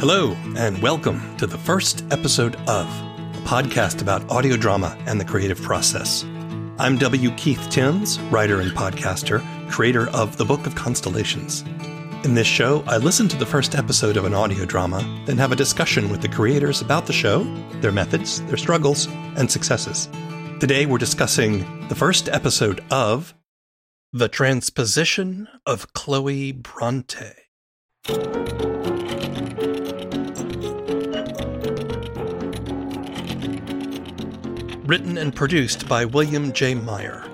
Hello, and welcome to the first episode of a podcast about audio drama and the creative process. I'm W. Keith Timms, writer and podcaster, creator of The Book of Constellations. In this show, I listen to the first episode of an audio drama, then have a discussion with the creators about the show, their methods, their struggles, and successes. Today, we're discussing the first episode of The Transposition of Chloe Bronte. Written and produced by William J. Meyer.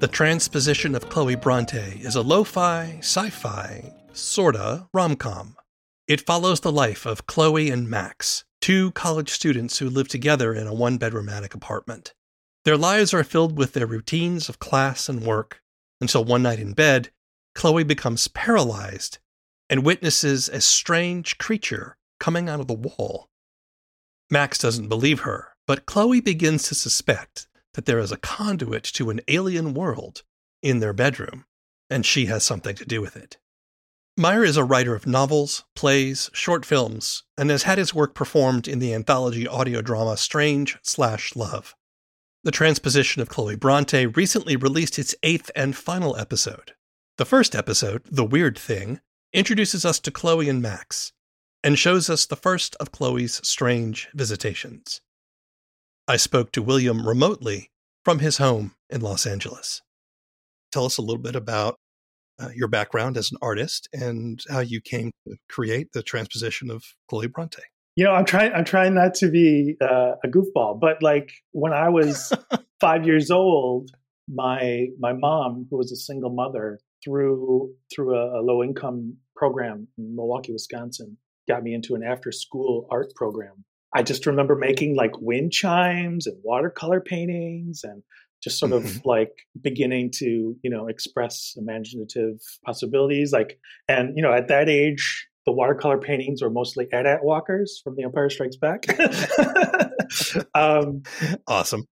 The Transposition of Chloe Bronte is a lo fi, sci fi, sorta rom com. It follows the life of Chloe and Max, two college students who live together in a one bedroom attic apartment. Their lives are filled with their routines of class and work until one night in bed, Chloe becomes paralyzed and witnesses a strange creature coming out of the wall. Max doesn't believe her, but Chloe begins to suspect that there is a conduit to an alien world in their bedroom, and she has something to do with it. Meyer is a writer of novels, plays, short films, and has had his work performed in the anthology audio drama Strange Slash Love. The transposition of Chloe Bronte recently released its eighth and final episode. The first episode, The Weird Thing, introduces us to Chloe and Max, and shows us the first of Chloe's strange visitations. I spoke to William remotely from his home in Los Angeles. Tell us a little bit about uh, your background as an artist and how you came to create the transposition of Chloe Bronte. You know, I'm trying. I'm trying not to be uh, a goofball, but like when I was five years old, my my mom, who was a single mother, through through a, a low income program in Milwaukee, Wisconsin, got me into an after school art program. I just remember making like wind chimes and watercolor paintings and just sort of mm-hmm. like beginning to you know express imaginative possibilities like and you know at that age the watercolor paintings were mostly AT-AT walkers from The Empire Strikes Back. um, awesome.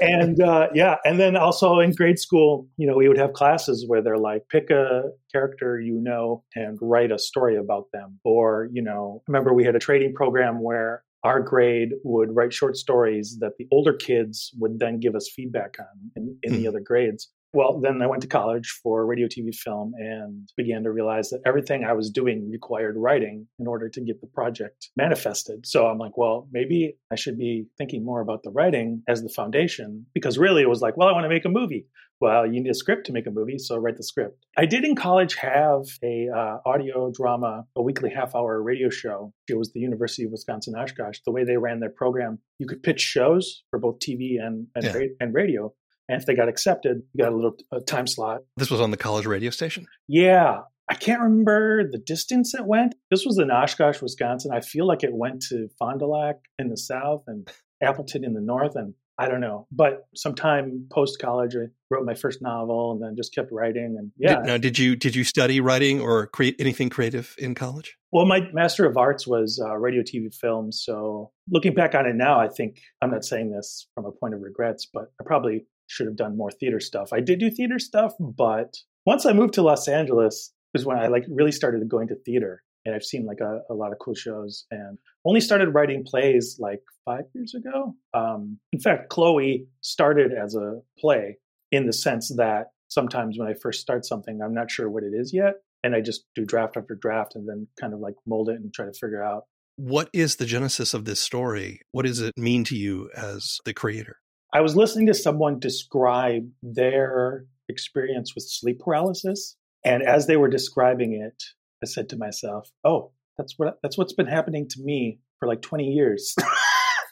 And uh, yeah, and then also in grade school, you know, we would have classes where they're like, pick a character you know and write a story about them. Or, you know, remember we had a trading program where our grade would write short stories that the older kids would then give us feedback on in, in mm. the hmm. other grades. Well, then I went to college for radio, TV, film, and began to realize that everything I was doing required writing in order to get the project manifested. So I'm like, well, maybe I should be thinking more about the writing as the foundation because really it was like, well, I want to make a movie. Well, you need a script to make a movie, so write the script. I did in college have a uh, audio drama, a weekly half hour radio show. It was the University of Wisconsin Oshkosh. The way they ran their program, you could pitch shows for both TV and and, yeah. and radio. And if they got accepted, you got a little a time slot. This was on the college radio station? Yeah. I can't remember the distance it went. This was in Oshkosh, Wisconsin. I feel like it went to Fond du Lac in the south and Appleton in the north. And I don't know. But sometime post college, I wrote my first novel and then just kept writing. And yeah. Did, now, did you did you study writing or create anything creative in college? Well, my master of arts was uh, radio, TV, film. So looking back on it now, I think I'm not saying this from a point of regrets, but I probably should have done more theater stuff. I did do theater stuff, but once I moved to Los Angeles is when I like really started going to theater and I've seen like a, a, lot of cool shows and only started writing plays like five years ago. Um, in fact, Chloe started as a play in the sense that sometimes when I first start something, I'm not sure what it is yet. And I just do draft after draft and then kind of like mold it and try to figure out. What is the genesis of this story? What does it mean to you as the creator? I was listening to someone describe their experience with sleep paralysis. And as they were describing it, I said to myself, "Oh, that's what that's what's been happening to me for like 20 years."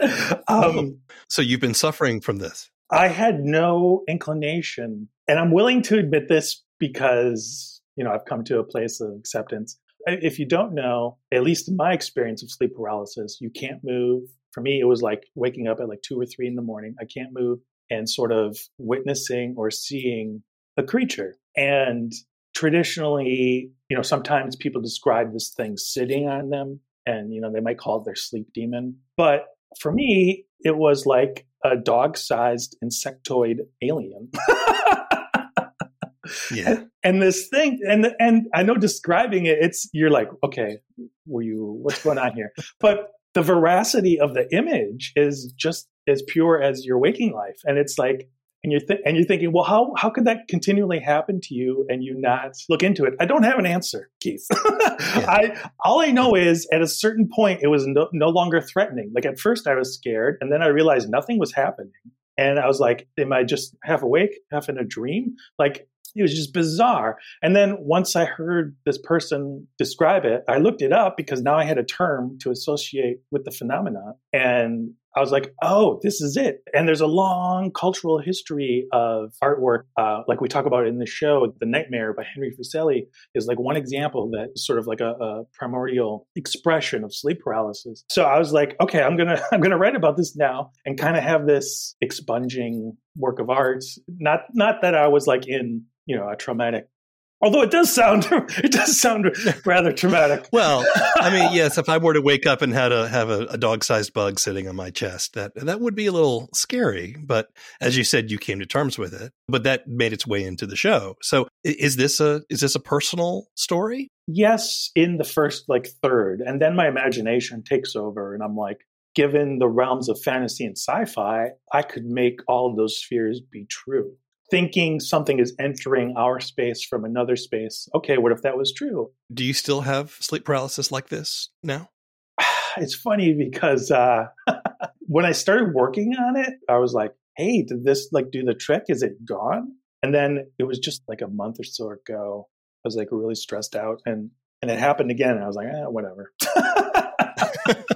um, so you've been suffering from this. I had no inclination, and I'm willing to admit this because you know I've come to a place of acceptance. If you don't know, at least in my experience of sleep paralysis, you can't move. For me, it was like waking up at like two or three in the morning. I can't move and sort of witnessing or seeing a creature. And traditionally, you know, sometimes people describe this thing sitting on them and, you know, they might call it their sleep demon. But for me, it was like a dog sized insectoid alien. yeah. And, this thing, and and I know describing it, it's you're like, okay, were you what's going on here but the veracity of the image is just as pure as your waking life. And it's like and you're th- and you're thinking well how how could that continually happen to you and you not look into it? I don't have an answer keith. Yeah. i all i know is at a certain point it was no, no longer threatening. Like at first i was scared and then i realized nothing was happening. And I was like, am I just half awake, half in a dream? Like, it was just bizarre. And then once I heard this person describe it, I looked it up because now I had a term to associate with the phenomenon. And I was like, oh, this is it. And there's a long cultural history of artwork, uh, like we talk about in the show. The Nightmare by Henry Fuseli is like one example that sort of like a, a primordial expression of sleep paralysis. So I was like, okay, I'm gonna I'm gonna write about this now and kind of have this expunging work of art. Not not that I was like in you know a traumatic Although it does sound it does sound rather traumatic. well, I mean, yes, if I were to wake up and had a have a, a dog sized bug sitting on my chest, that that would be a little scary. But as you said, you came to terms with it. But that made its way into the show. So is this a is this a personal story? Yes, in the first like third, and then my imagination takes over, and I'm like, given the realms of fantasy and sci-fi, I could make all of those spheres be true thinking something is entering our space from another space. Okay, what if that was true? Do you still have sleep paralysis like this now? It's funny because uh, when I started working on it, I was like, "Hey, did this like do the trick? Is it gone?" And then it was just like a month or so ago. I was like really stressed out, and and it happened again. I was like, eh, whatever.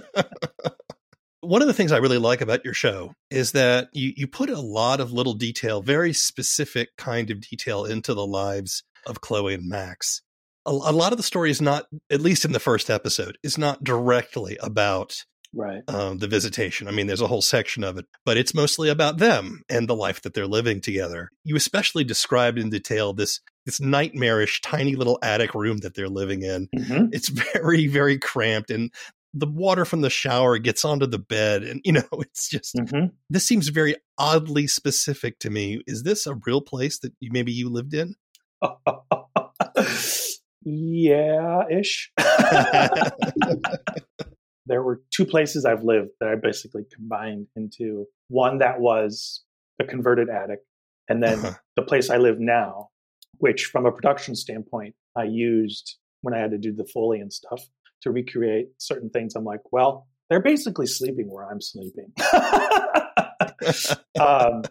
one of the things I really like about your show is that you, you put a lot of little detail, very specific kind of detail into the lives of Chloe and Max. A, a lot of the story is not, at least in the first episode, is not directly about right um, the visitation. I mean, there's a whole section of it, but it's mostly about them and the life that they're living together. You especially described in detail this this nightmarish tiny little attic room that they're living in. Mm-hmm. It's very, very cramped. And the water from the shower gets onto the bed and you know it's just mm-hmm. this seems very oddly specific to me. Is this a real place that you, maybe you lived in? Yeah ish there were two places i've lived that i basically combined into. One that was a converted attic and then uh-huh. the place i live now which from a production standpoint i used when i had to do the foley and stuff to recreate certain things. I'm like, well, they're basically sleeping where I'm sleeping. um,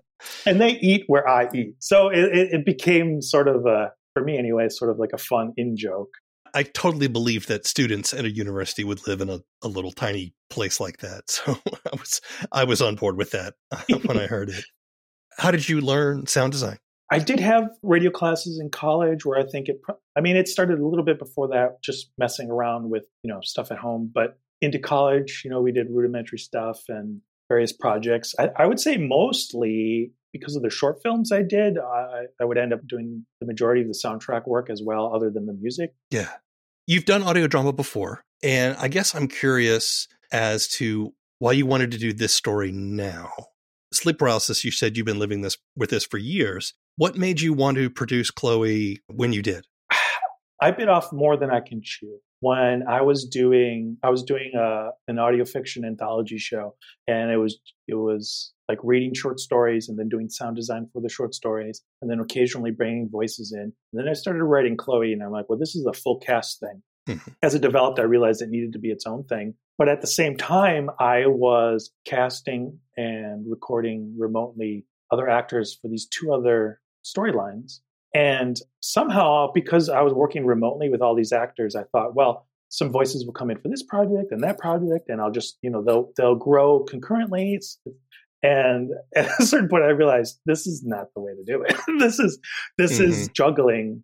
and they eat where I eat. So it, it, became sort of a, for me anyway, sort of like a fun in joke. I totally believe that students at a university would live in a, a little tiny place like that. So I was I was on board with that when I heard it. How did you learn sound design? I did have radio classes in college where I think it, I mean, it started a little bit before that, just messing around with, you know, stuff at home. But into college, you know, we did rudimentary stuff and various projects. I, I would say mostly because of the short films I did, I, I would end up doing the majority of the soundtrack work as well, other than the music. Yeah. You've done audio drama before. And I guess I'm curious as to why you wanted to do this story now sleep paralysis you said you've been living this with this for years what made you want to produce Chloe when you did? I bit off more than I can chew. When I was doing, I was doing a, an audio fiction anthology show, and it was it was like reading short stories and then doing sound design for the short stories, and then occasionally bringing voices in. And then I started writing Chloe, and I'm like, well, this is a full cast thing. Mm-hmm. As it developed, I realized it needed to be its own thing. But at the same time, I was casting and recording remotely other actors for these two other storylines. And somehow, because I was working remotely with all these actors, I thought, well, some voices will come in for this project and that project, and I'll just, you know, they'll they'll grow concurrently. And at a certain point, I realized this is not the way to do it. this is this mm-hmm. is juggling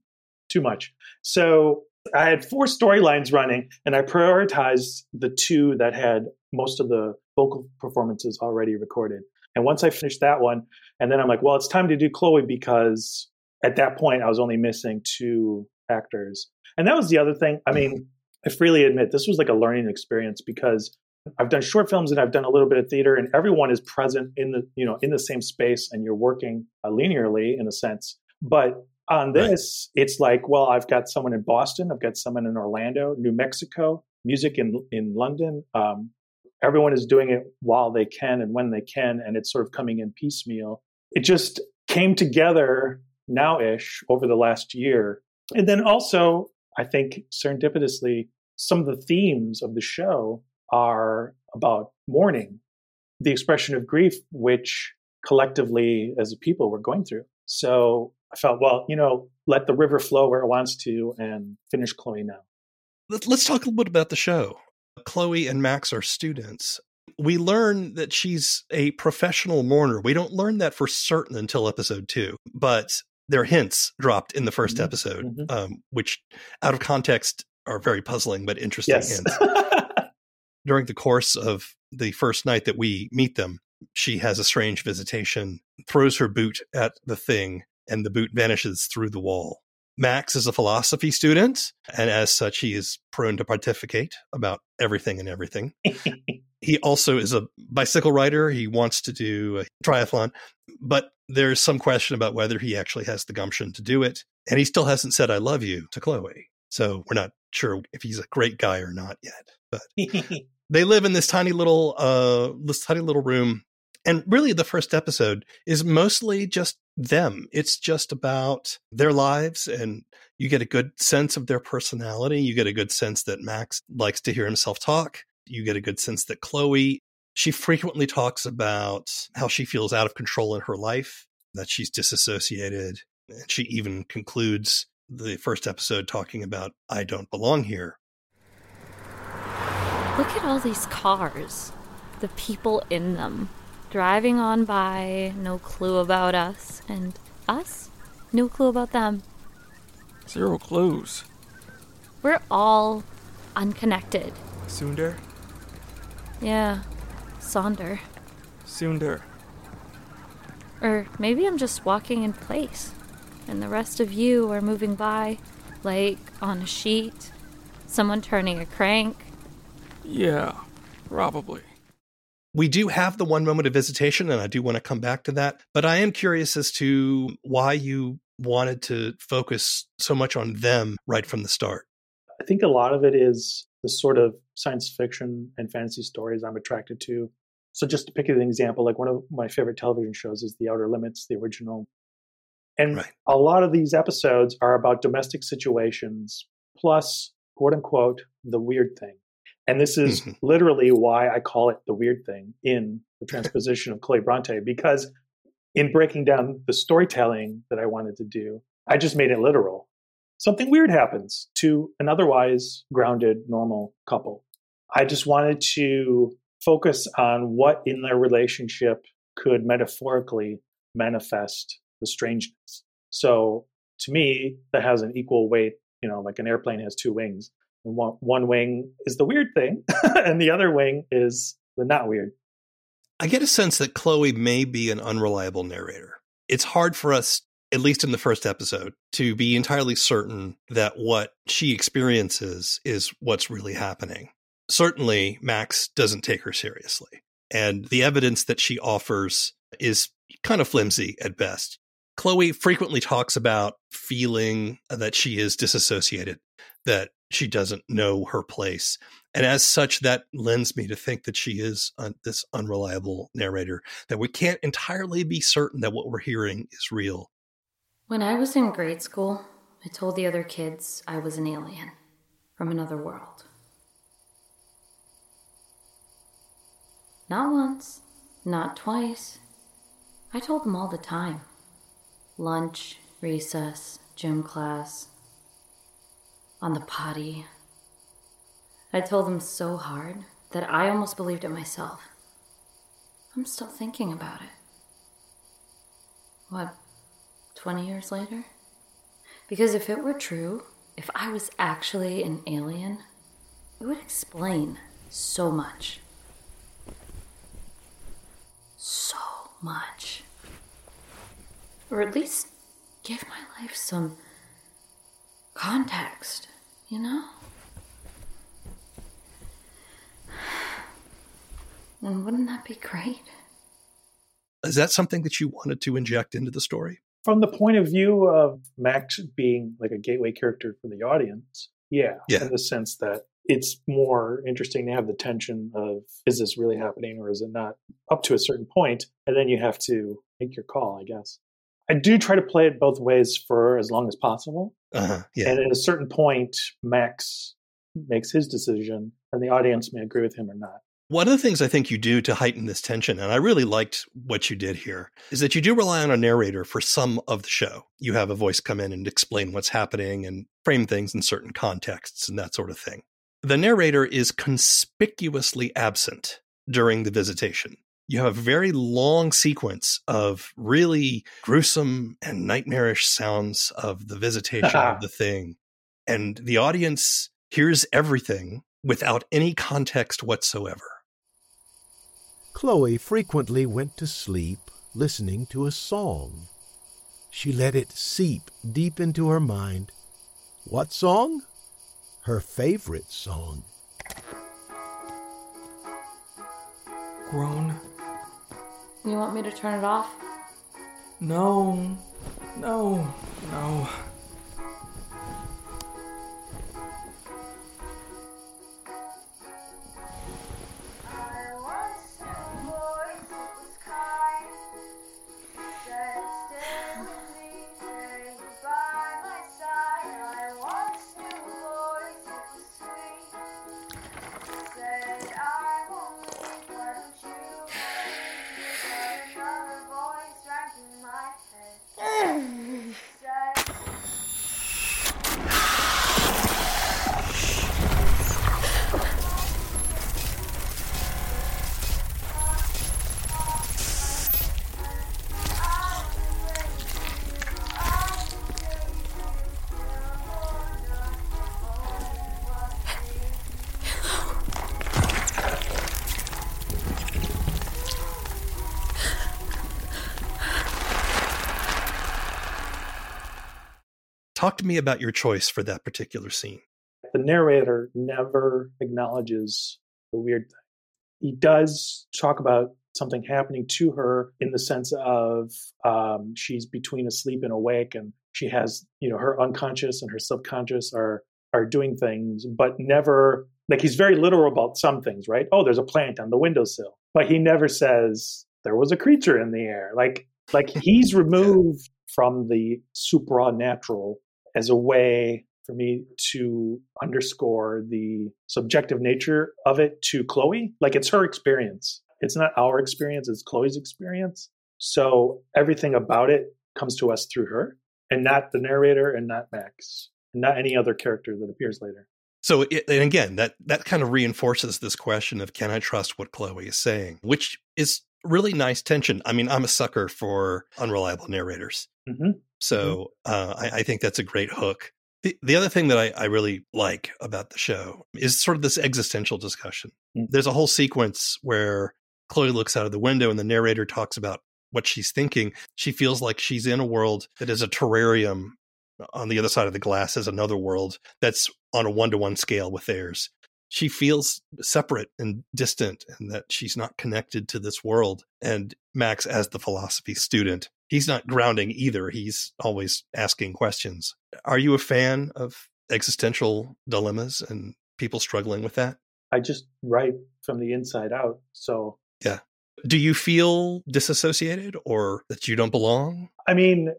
too much. So I had four storylines running, and I prioritized the two that had most of the vocal performances already recorded. And once I finished that one, and then I'm like, well, it's time to do Chloe because at that point I was only missing two actors. And that was the other thing. I mean, I freely admit this was like a learning experience because I've done short films and I've done a little bit of theater and everyone is present in the, you know, in the same space and you're working uh, linearly in a sense. But on this, right. it's like, well, I've got someone in Boston, I've got someone in Orlando, New Mexico, music in in London. Um, everyone is doing it while they can and when they can, and it's sort of coming in piecemeal. It just came together now ish over the last year. And then also, I think serendipitously, some of the themes of the show are about mourning, the expression of grief, which collectively as a people we're going through. So I felt, well, you know, let the river flow where it wants to and finish Chloe now. Let's talk a little bit about the show. Chloe and Max are students. We learn that she's a professional mourner. We don't learn that for certain until episode two, but there are hints dropped in the 1st mm-hmm. episode, mm-hmm. Um, which out of context are very puzzling but interesting yes. hints. During the course of the first night that we meet them, she has a strange visitation, throws her boot at the thing, and the boot vanishes through the wall. Max is a philosophy student, and as such, he is prone to pontificate about everything and everything. he also is a bicycle rider. He wants to do a triathlon, but there's some question about whether he actually has the gumption to do it. And he still hasn't said, I love you to Chloe. So we're not sure if he's a great guy or not yet. But they live in this tiny little, uh, this tiny little room and really, the first episode is mostly just them. It's just about their lives, and you get a good sense of their personality. You get a good sense that Max likes to hear himself talk. You get a good sense that Chloe, she frequently talks about how she feels out of control in her life, that she's disassociated. And she even concludes the first episode talking about, I don't belong here. Look at all these cars, the people in them driving on by, no clue about us, and us, no clue about them. Zero clues. We're all unconnected. Sunder? Yeah, Sonder. Sunder. Or maybe I'm just walking in place, and the rest of you are moving by, like on a sheet, someone turning a crank. Yeah, probably. We do have the one moment of visitation, and I do want to come back to that. But I am curious as to why you wanted to focus so much on them right from the start. I think a lot of it is the sort of science fiction and fantasy stories I'm attracted to. So, just to pick an example, like one of my favorite television shows is The Outer Limits, the original. And right. a lot of these episodes are about domestic situations, plus, quote unquote, the weird thing. And this is mm-hmm. literally why I call it the weird thing in the transposition of Chloe Bronte, because in breaking down the storytelling that I wanted to do, I just made it literal. Something weird happens to an otherwise grounded, normal couple. I just wanted to focus on what in their relationship could metaphorically manifest the strangeness. So to me, that has an equal weight, you know, like an airplane has two wings one, wing is the weird thing, and the other wing is the not weird. I get a sense that Chloe may be an unreliable narrator. It's hard for us, at least in the first episode, to be entirely certain that what she experiences is what's really happening. Certainly, Max doesn't take her seriously. And the evidence that she offers is kind of flimsy at best. Chloe frequently talks about feeling that she is disassociated, that she doesn't know her place. And as such, that lends me to think that she is uh, this unreliable narrator, that we can't entirely be certain that what we're hearing is real. When I was in grade school, I told the other kids I was an alien from another world. Not once, not twice. I told them all the time lunch, recess, gym class, on the potty. I told them so hard that I almost believed it myself. I'm still thinking about it. What, 20 years later? Because if it were true, if I was actually an alien, it would explain so much. So much. Or at least give my life some context you know? And wouldn't that be great? Is that something that you wanted to inject into the story? From the point of view of Max being like a gateway character for the audience, yeah, yeah. in the sense that it's more interesting to have the tension of is this really happening or is it not up to a certain point and then you have to make your call i guess i do try to play it both ways for as long as possible Uh-huh. Yeah. and at a certain point max makes his decision and the audience may agree with him or not One of the things I think you do to heighten this tension, and I really liked what you did here, is that you do rely on a narrator for some of the show. You have a voice come in and explain what's happening and frame things in certain contexts and that sort of thing. The narrator is conspicuously absent during the visitation. You have a very long sequence of really gruesome and nightmarish sounds of the visitation of the thing. And the audience hears everything without any context whatsoever. Chloe frequently went to sleep listening to a song. She let it seep deep into her mind. What song? Her favorite song. Groan. You want me to turn it off? No. No. No. Talk to me about your choice for that particular scene. the narrator never acknowledges the weird thing. He does talk about something happening to her in the sense of um, she's between asleep and awake, and she has, you know, her unconscious and her subconscious are are doing things, but never like he's very literal about some things, right? Oh, there's a plant on the windowsill, but he never says there was a creature in the air. Like like he's removed from the supernatural as a way for me to underscore the subjective nature of it to Chloe. Like it's her experience. It's not our experience, it's Chloe's experience. So everything about it comes to us through her and not the narrator and not Max, and not any other character that appears later. So, it, and again, that that kind of reinforces this question of can I trust what Chloe is saying, which is really nice tension. I mean, I'm a sucker for unreliable narrators, hmm so uh, I, I think that's a great hook. The, the other thing that I, I really like about the show is sort of this existential discussion. Mm. There's a whole sequence where Chloe looks out of the window and the narrator talks about what she's thinking. She feels like she's in a world that is a terrarium. On the other side of the glass is another world that's on a one to one scale with theirs. She feels separate and distant and that she's not connected to this world. And Max, as the philosophy student, he's not grounding either. He's always asking questions. Are you a fan of existential dilemmas and people struggling with that? I just write from the inside out. So, yeah. Do you feel disassociated or that you don't belong? I mean,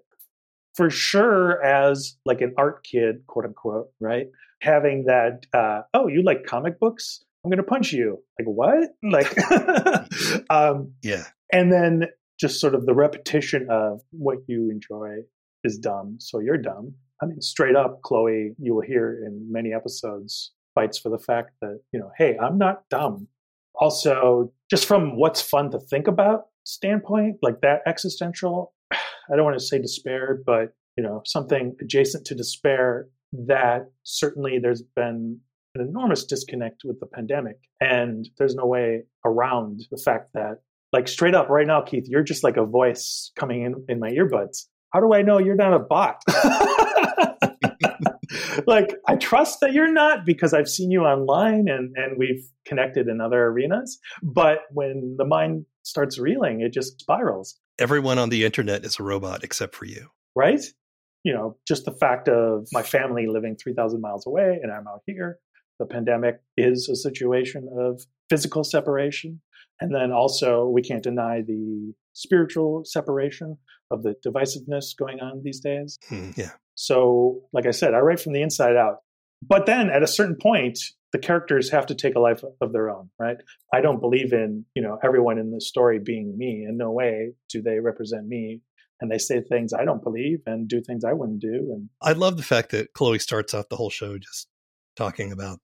for sure, as like an art kid, quote unquote, right? Having that, uh, oh, you like comic books? I'm going to punch you. Like, what? Like, um, Yeah. and then just sort of the repetition of what you enjoy is dumb, so you're dumb. I mean, straight up, Chloe, you will hear in many episodes fights for the fact that, you know, hey, I'm not dumb. Also, just from what's fun to think about standpoint, like that existential, I don't want to say despair, but, you know, something adjacent to despair that certainly there's been an enormous disconnect with the pandemic. And there's no way around the fact that, like, straight up right now, Keith, you're just like a voice coming in in my earbuds. How do I know you're not a bot? like, I trust that you're not because I've seen you online and, and we've connected in other arenas. But when the mind starts reeling, it just spirals, Everyone on the internet is a robot except for you. right? You know, just the fact of my family living 3,000 miles away and I'm out here, the pandemic is a situation of physical separation. And then also, we can't deny the spiritual separation of the divisiveness going on these days. Hmm, yeah. So, like I said, I write from the inside out. But then at a certain point, the characters have to take a life of their own, right? I don't believe in, you know, everyone in the story being me. In no way do they represent me. And they say things I don't believe and do things I wouldn't do. And I love the fact that Chloe starts off the whole show just talking about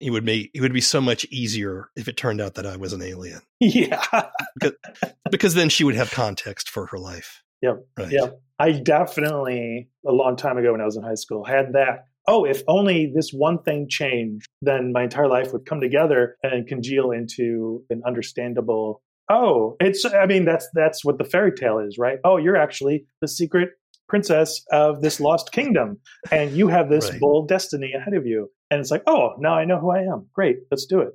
it would be it would be so much easier if it turned out that I was an alien. yeah, Because, because then she would have context for her life. Yep. Right. Yep. I definitely, a long time ago when I was in high school, had that. Oh, if only this one thing changed, then my entire life would come together and congeal into an understandable. Oh, it's. I mean, that's that's what the fairy tale is, right? Oh, you're actually the secret princess of this lost kingdom, and you have this Right. bold destiny ahead of you. And it's like, oh, now I know who I am. Great, let's do it.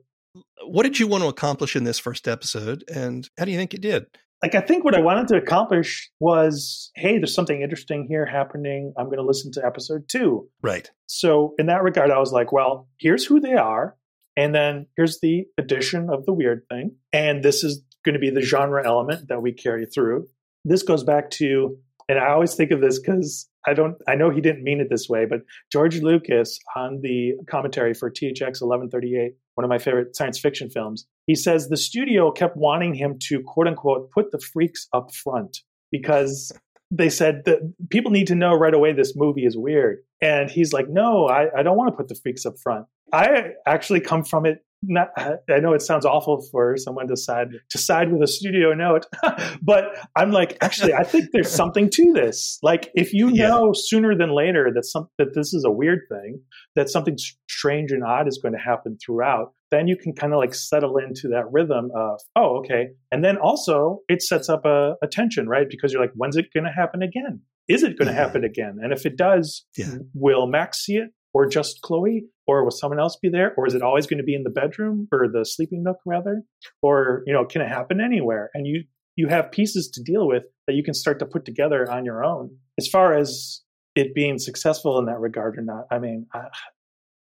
What did you want to accomplish in this first episode, and how do you think you did? like I think what I wanted to accomplish was, hey, there's something interesting here happening. I'm going to listen to episode two. Right. So in that regard, I was like, well, here's who they are, and then here's the addition of the weird thing, and this is going to be the genre element that we carry through. This goes back to, and I always think of this because I don't, I know he didn't mean it this way, but George Lucas on the commentary for THX 1138, one of my favorite science fiction films, he says the studio kept wanting him to quote unquote put the freaks up front because they said that people need to know right away this movie is weird. And he's like, no, I, I don't want to put the freaks up front. I actually come from it. Not, I know it sounds awful for someone to side to side with a studio note, but I'm like, actually, I think there's something to this. Like, if you Yeah. know sooner than later that some that this is a weird thing, that something strange and odd is going to happen throughout, then you can kind of like settle into that rhythm of, oh, okay. And then also it sets up a, a tension, right? Because you're like, when's it going to happen again? Is it going to Mhm. happen again? And if it does, Yeah. will Max see it or just Chloe? Or will someone else be there? Or is it always going to be in the bedroom or the sleeping nook rather? Or, you know, can it happen anywhere? And you you have pieces to deal with that you can start to put together on your own. As far as it being successful in that regard or not, I mean, uh,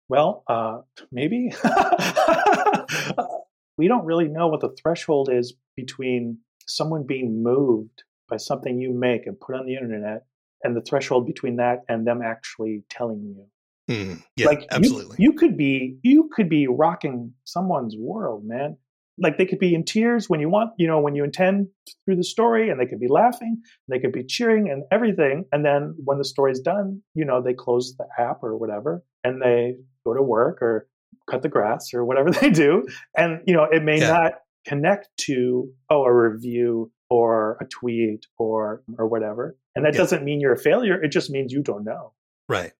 well, uh, maybe. we don't really know what the threshold is between someone being moved by something you make and put on the internet and the threshold between that and them actually telling you Hmm. Yeah, like you- absolutely. You, could be you could be rocking someone's world, man. Like they could be in tears when you want, you know, when you intend through the story, and they could be laughing, they could be cheering and everything. And then when the story's done, you know, they close the app or whatever, and they go to work or cut the grass or whatever they do, and you know, it may Yeah. not connect to oh a review or a tweet or or whatever. And that Yeah. doesn't mean you're a failure. It just means you don't know. Right.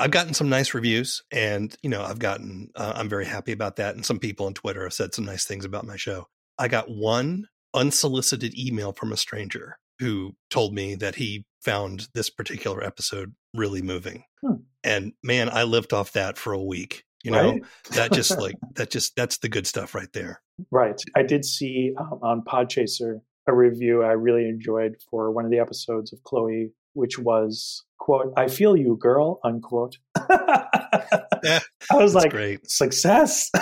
I've gotten some nice reviews, and you know, I've gotten. Uh, I'm very happy about that. And some people on Twitter have said some nice things about my show. I got one unsolicited email from a stranger who told me that he found this particular episode really moving, Hmm. and man, I lived off that for a week. You know, Right? that just like that just that's the good stuff right there. Right. I did see um, on Podchaser a review I really enjoyed for one of the episodes of Chloe, which was, quote, I feel you, girl, unquote. I was like, great. success.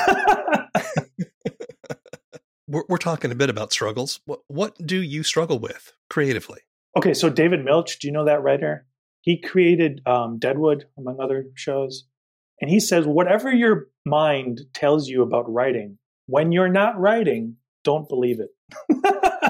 We're, we're talking a bit about struggles. What what do you struggle with creatively? okay, so David Milch, do you know that writer? He created um, Deadwood, among other shows. And he says, whatever your mind tells you about writing, when you're not writing, don't believe it.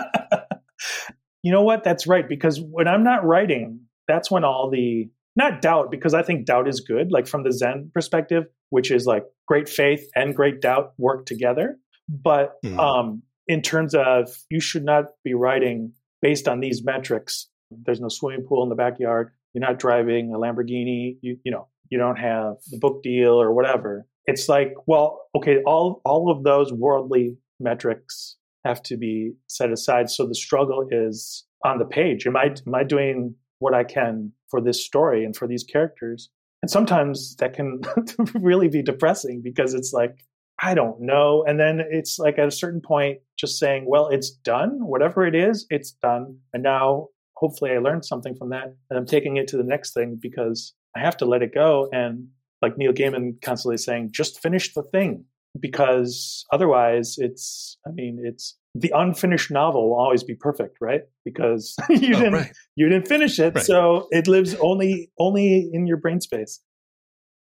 you know what? That's right. Because when I'm not writing, that's when all the, not doubt, because I think doubt is good, like from the Zen perspective, which is like great faith and great doubt work together. But Hmm. um, in terms of you should not be writing based on these metrics, there's no swimming pool in the backyard. You're not driving a Lamborghini. You, you know, you don't have the book deal or whatever. It's like, well, okay, all all of those worldly metrics have to be set aside. So the struggle is on the page. Am I am I doing what I can for this story and for these characters? And sometimes that can really be depressing because it's like, I don't know. And then it's like at a certain point, just saying, well, it's done. Whatever it is, it's done. And now hopefully I learned something from that and I'm taking it to the next thing because I have to let it go. And like Neil Gaiman constantly saying, just finish the thing because otherwise it's, I mean, it's the unfinished novel will always be perfect, right? Because you Oh, didn't right. you didn't finish it, Right. so it lives only only in your brain space.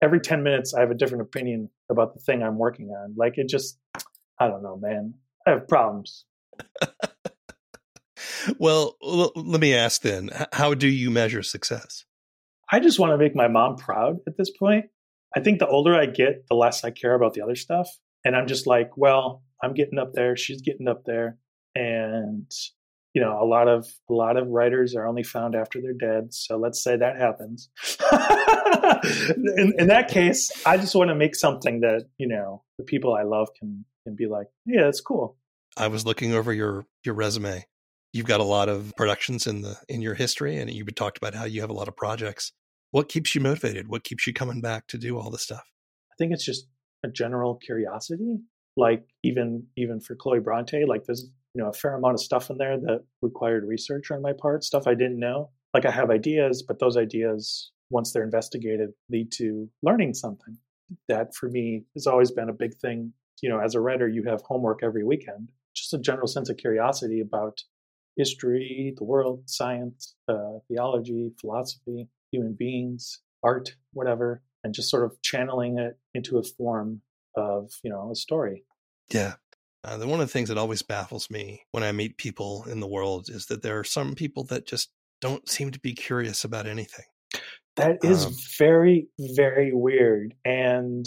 Every ten minutes, I have a different opinion about the thing I'm working on. Like it just, I don't know, man. I have problems. Well, l- let me ask then: How do you measure success? I just want to make my mom proud at this point. I think the older I get, the less I care about the other stuff. And I'm just like, well, I'm getting up there, she's getting up there. And you know, a lot of a lot of writers are only found after they're dead. So let's say that happens. in, in that case, I just want to make something that, you know, the people I love can can be like, yeah, that's cool. I was looking over your your resume. You've got a lot of productions in the in your history, and you've talked about how you have a lot of projects. What keeps you motivated? What keeps you coming back to do all this stuff? I think it's just a general curiosity. Like even even for Chloe Bronte, like there's you know a fair amount of stuff in there that required research on my part, stuff I didn't know. Like I have ideas, but those ideas, once they're investigated, lead to learning something. That for me has always been a big thing. You know, as a writer, you have homework every weekend. Just a general sense of curiosity about history, the world, science, uh, theology, philosophy, human beings, art, whatever, and just sort of channeling it into a form of, you know, a story. Yeah. Uh, the, one of the things that always baffles me when I meet people in the world is that there are some people that just don't seem to be curious about anything. That is Um, very, very weird. And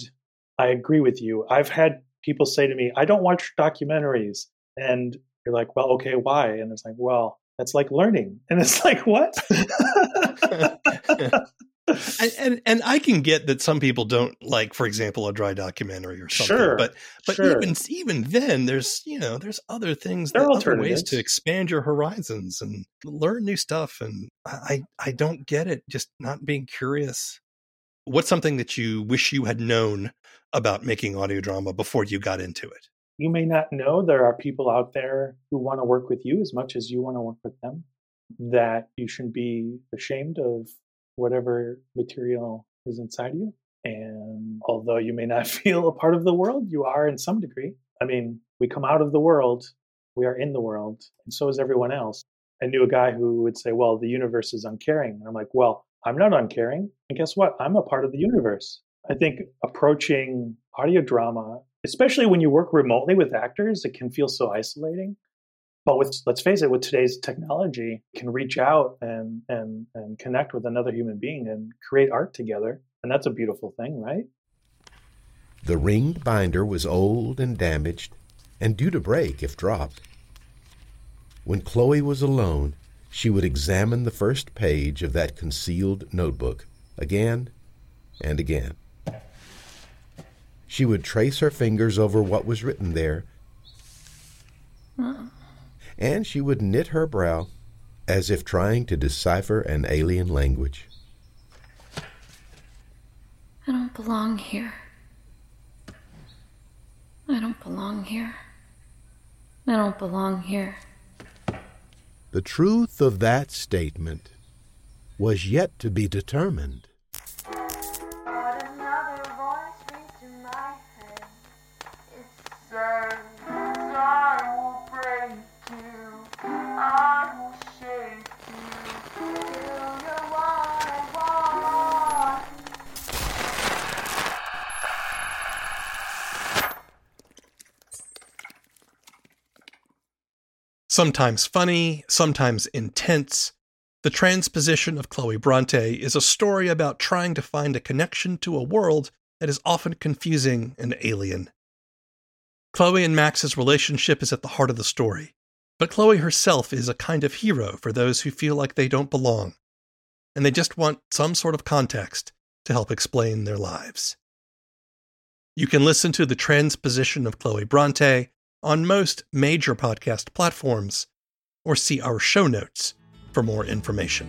I agree with you. I've had people say to me, I don't watch documentaries. And you're like, well, okay, why? And it's like, well, that's like learning. And it's like, what? and, and and I can get that some people don't like, for example, a dry documentary or something. Sure, But but sure. even even then, there's you know there's other things, There that, are other ways to expand your horizons and learn new stuff. And I I don't get it, just not being curious. What's something that you wish you had known about making audio drama before you got into it? you may not know there are people out there who want to work with you as much as you want to work with them, that you shouldn't be ashamed of whatever material is inside you. And although you may not feel a part of the world, you are in some degree. I mean, we come out of the world, we are in the world, and so is everyone else. I knew a guy who would say, Well, the universe is uncaring. And I'm like, Well, I'm not uncaring. And guess what? I'm a part of the universe. I think approaching audio drama, especially when you work remotely with actors, it can feel so isolating. But with let's face it, with today's technology, you can reach out and and and connect with another human being and create art together. And that's a beautiful thing, right? The ringed binder was old and damaged, and due to break if dropped. When Chloe was alone, she would examine the first page of that concealed notebook again and again. She would trace her fingers over what was written there, and she would knit her brow as if trying to decipher an alien language. I don't belong here. I don't belong here. I don't belong here. The truth of that statement was yet to be determined. Sometimes funny, sometimes intense, the transposition of Chloe Bronte is a story about trying to find a connection to a world that is often confusing and alien. Chloe and Max's relationship is at the heart of the story, but Chloe herself is a kind of hero for those who feel like they don't belong, and they just want some sort of context to help explain their lives. You can listen to the transposition of Chloe Bronte on most major podcast platforms or see our show notes for more information.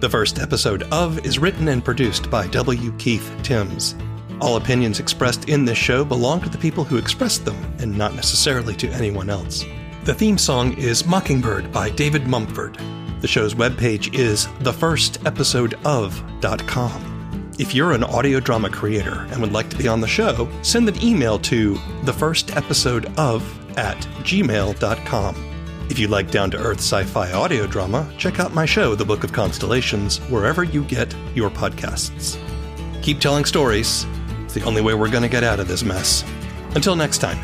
The first episode of is written and produced by W. Keith Timms. All opinions expressed in this show belong to the people who expressed them and not necessarily to anyone else. The theme song is Mockingbird by David Mumford. The show's webpage is thefirstepisodeof.com. If you're an audio drama creator and would like to be on the show, send an email to the first episode of at gmail.com. If you like down to earth sci fi audio drama, check out my show, The Book of Constellations, wherever you get your podcasts. Keep telling stories. It's the only way we're going to get out of this mess. Until next time.